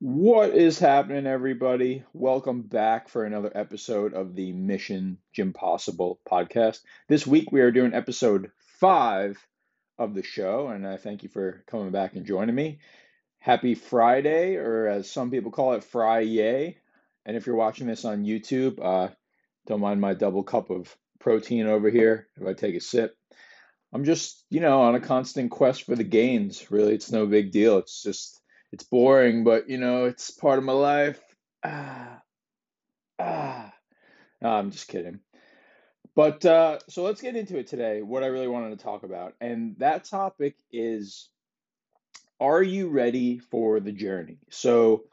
What is happening, everybody? Welcome back for another episode of the Mission Gym Possible podcast. This week we are doing episode five of the show, and I thank you for coming back and joining me. Happy Friday, or as some people call it, Friday. And if you're watching this on YouTube, uh, don't mind my double cup of protein over here if I take a sip. I'm just, you know, on a constant quest for the gains. Really, it's no big deal. It's just it's boring, but you know, it's part of my life. Ah, ah. No, I'm just kidding. But uh, so let's get into it today. What I really wanted to talk about, and that topic is: Are you ready for the journey? So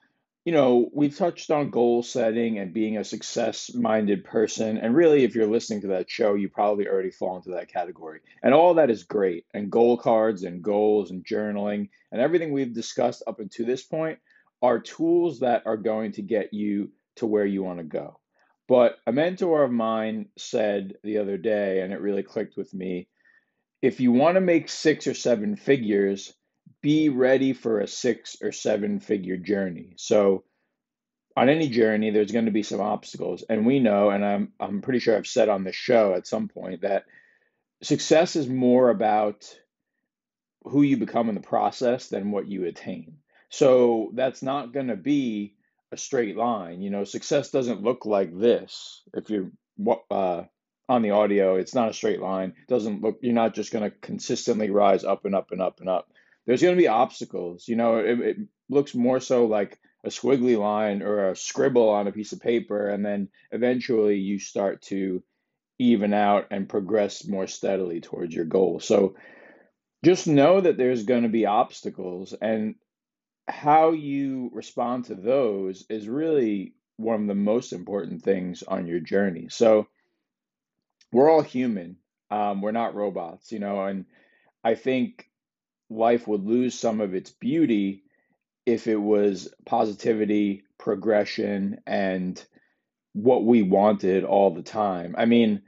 you know, we've touched on goal setting and being a success minded person. And really, if you're listening to that show, you probably already fall into that category. And all that is great. And goal cards and goals and journaling and everything we've discussed up until this point are tools that are going to get you to where you want to go. But a mentor of mine said the other day, and it really clicked with me if you want to make six or seven figures, be ready for a six or seven figure journey. So on any journey, there's going to be some obstacles. And we know, and I'm, I'm pretty sure I've said on the show at some point, that success is more about who you become in the process than what you attain. So that's not going to be a straight line. You know, success doesn't look like this. If you're uh, on the audio, it's not a straight line. It doesn't look. You're not just going to consistently rise up and up and up and up there's going to be obstacles. You know, it, it looks more so like a squiggly line or a scribble on a piece of paper, and then eventually you start to even out and progress more steadily towards your goal. So just know that there's going to be obstacles, and how you respond to those is really one of the most important things on your journey. So we're all human. Um, we're not robots, you know, and I think life would lose some of its beauty if it was positivity, progression, and what we wanted all the time. I mean,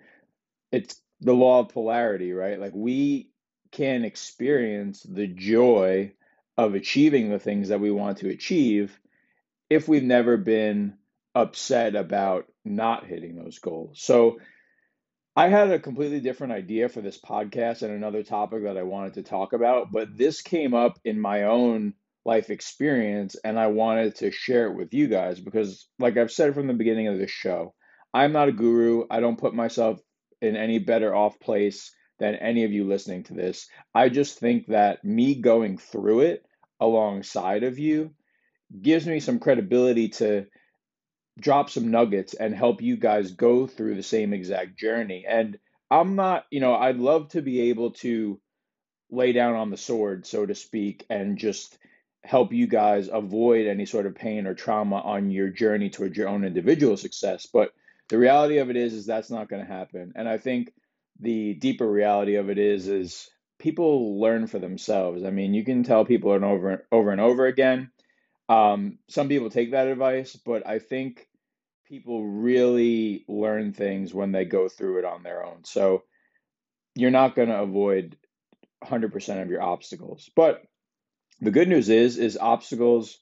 it's the law of polarity, right? Like we can experience the joy of achieving the things that we want to achieve if we've never been upset about not hitting those goals. So I had a completely different idea for this podcast and another topic that I wanted to talk about, but this came up in my own life experience and I wanted to share it with you guys because, like I've said from the beginning of this show, I'm not a guru. I don't put myself in any better off place than any of you listening to this. I just think that me going through it alongside of you gives me some credibility to drop some nuggets and help you guys go through the same exact journey. And I'm not, you know, I'd love to be able to lay down on the sword, so to speak, and just help you guys avoid any sort of pain or trauma on your journey towards your own individual success. But the reality of it is, is that's not going to happen. And I think the deeper reality of it is, is people learn for themselves. I mean, you can tell people over over and over again um, some people take that advice, but I think people really learn things when they go through it on their own. So you're not going to avoid 100% of your obstacles. But the good news is is obstacles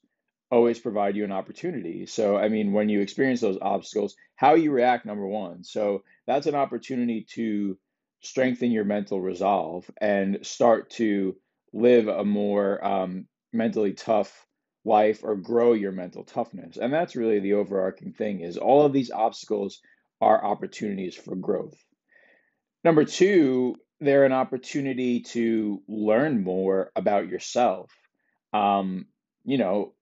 always provide you an opportunity. So I mean when you experience those obstacles, how you react number 1. So that's an opportunity to strengthen your mental resolve and start to live a more um, mentally tough life or grow your mental toughness. And that's really the overarching thing is all of these obstacles are opportunities for growth. Number 2, they're an opportunity to learn more about yourself. Um, you know,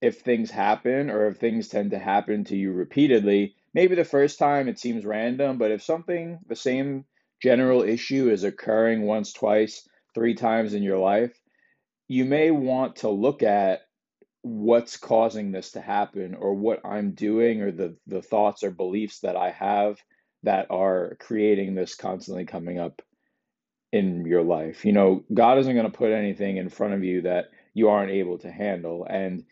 if things happen or if things tend to happen to you repeatedly, maybe the first time it seems random, but if something, the same general issue is occurring once, twice, three times in your life, you may want to look at what's causing this to happen or what I'm doing or the the thoughts or beliefs that I have that are creating this constantly coming up in your life. You know, God isn't going to put anything in front of you that you aren't able to handle and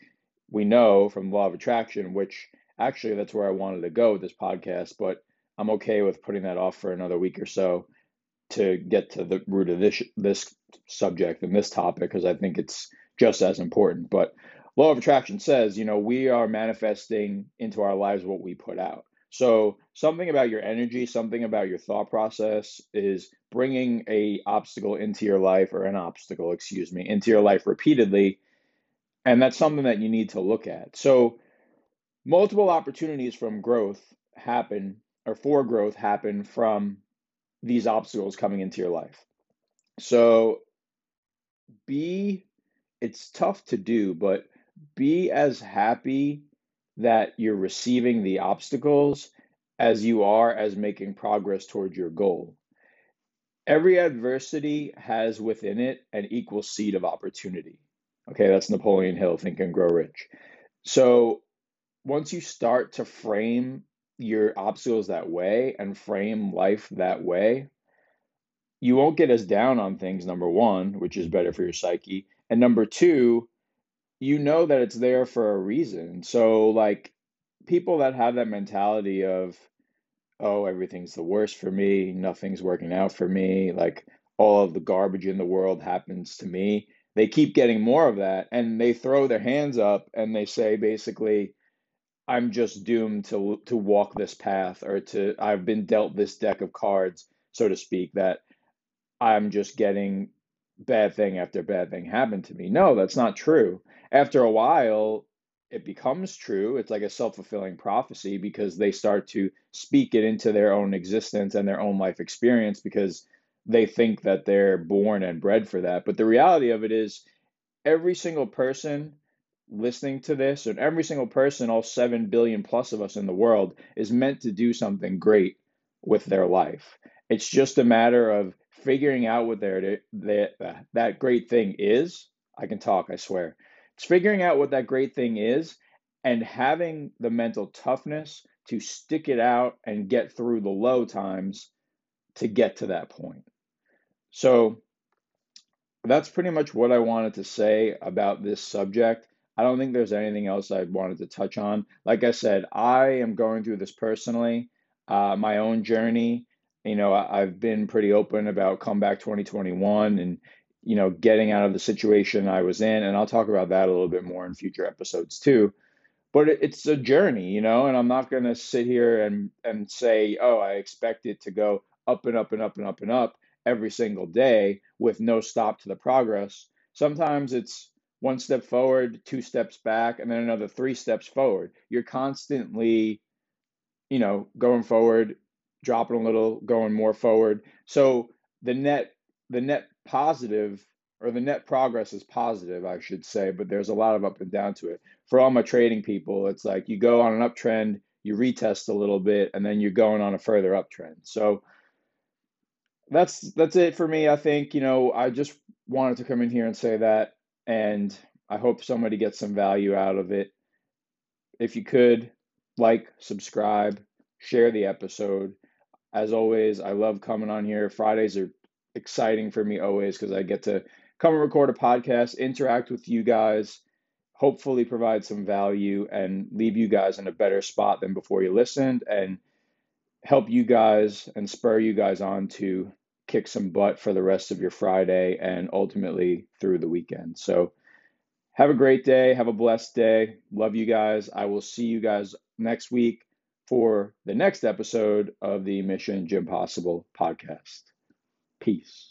we know from law of attraction which actually that's where I wanted to go with this podcast, but I'm okay with putting that off for another week or so to get to the root of this this subject and this topic because I think it's just as important. But law of attraction says, you know, we are manifesting into our lives what we put out. So something about your energy, something about your thought process is bringing a obstacle into your life or an obstacle, excuse me, into your life repeatedly, and that's something that you need to look at. So multiple opportunities from growth happen or for growth happen from these obstacles coming into your life. So be it's tough to do, but be as happy that you're receiving the obstacles as you are as making progress towards your goal. Every adversity has within it an equal seed of opportunity. Okay, that's Napoleon Hill, Think and Grow Rich. So once you start to frame your obstacles that way and frame life that way, you won't get as down on things, number one, which is better for your psyche. And number two, you know that it's there for a reason. So, like, people that have that mentality of, oh, everything's the worst for me, nothing's working out for me, like, all of the garbage in the world happens to me, they keep getting more of that and they throw their hands up and they say, basically, I'm just doomed to to walk this path or to I've been dealt this deck of cards, so to speak, that I'm just getting bad thing after bad thing happened to me. No, that's not true after a while, it becomes true. It's like a self fulfilling prophecy because they start to speak it into their own existence and their own life experience because they think that they're born and bred for that. But the reality of it is, every single person listening to this, and every single person, all 7 billion plus of us in the world, is meant to do something great with their life. It's just a matter of figuring out what their, their, that great thing is. I can talk, I swear it's figuring out what that great thing is and having the mental toughness to stick it out and get through the low times to get to that point. So that's pretty much what I wanted to say about this subject. I don't think there's anything else I wanted to touch on. Like I said, I am going through this personally, uh, my own journey. You know, I've been pretty open about comeback 2021 and you know, getting out of the situation I was in. And I'll talk about that a little bit more in future episodes too. But it's a journey, you know, and I'm not going to sit here and, and say, oh, I expect it to go up and up and up and up and up every single day with no stop to the progress. Sometimes it's one step forward, two steps back, and then another three steps forward. You're constantly, you know, going forward, dropping a little, going more forward. So the net the net positive or the net progress is positive, I should say, but there's a lot of up and down to it. For all my trading people, it's like you go on an uptrend, you retest a little bit, and then you're going on a further uptrend. So that's that's it for me. I think you know I just wanted to come in here and say that, and I hope somebody gets some value out of it. If you could like, subscribe, share the episode. As always, I love coming on here. Fridays are exciting for me always because I get to come and record a podcast, interact with you guys, hopefully provide some value and leave you guys in a better spot than before you listened and help you guys and spur you guys on to kick some butt for the rest of your Friday and ultimately through the weekend. So have a great day. Have a blessed day. Love you guys. I will see you guys next week for the next episode of the Mission Gym Possible podcast. Peace.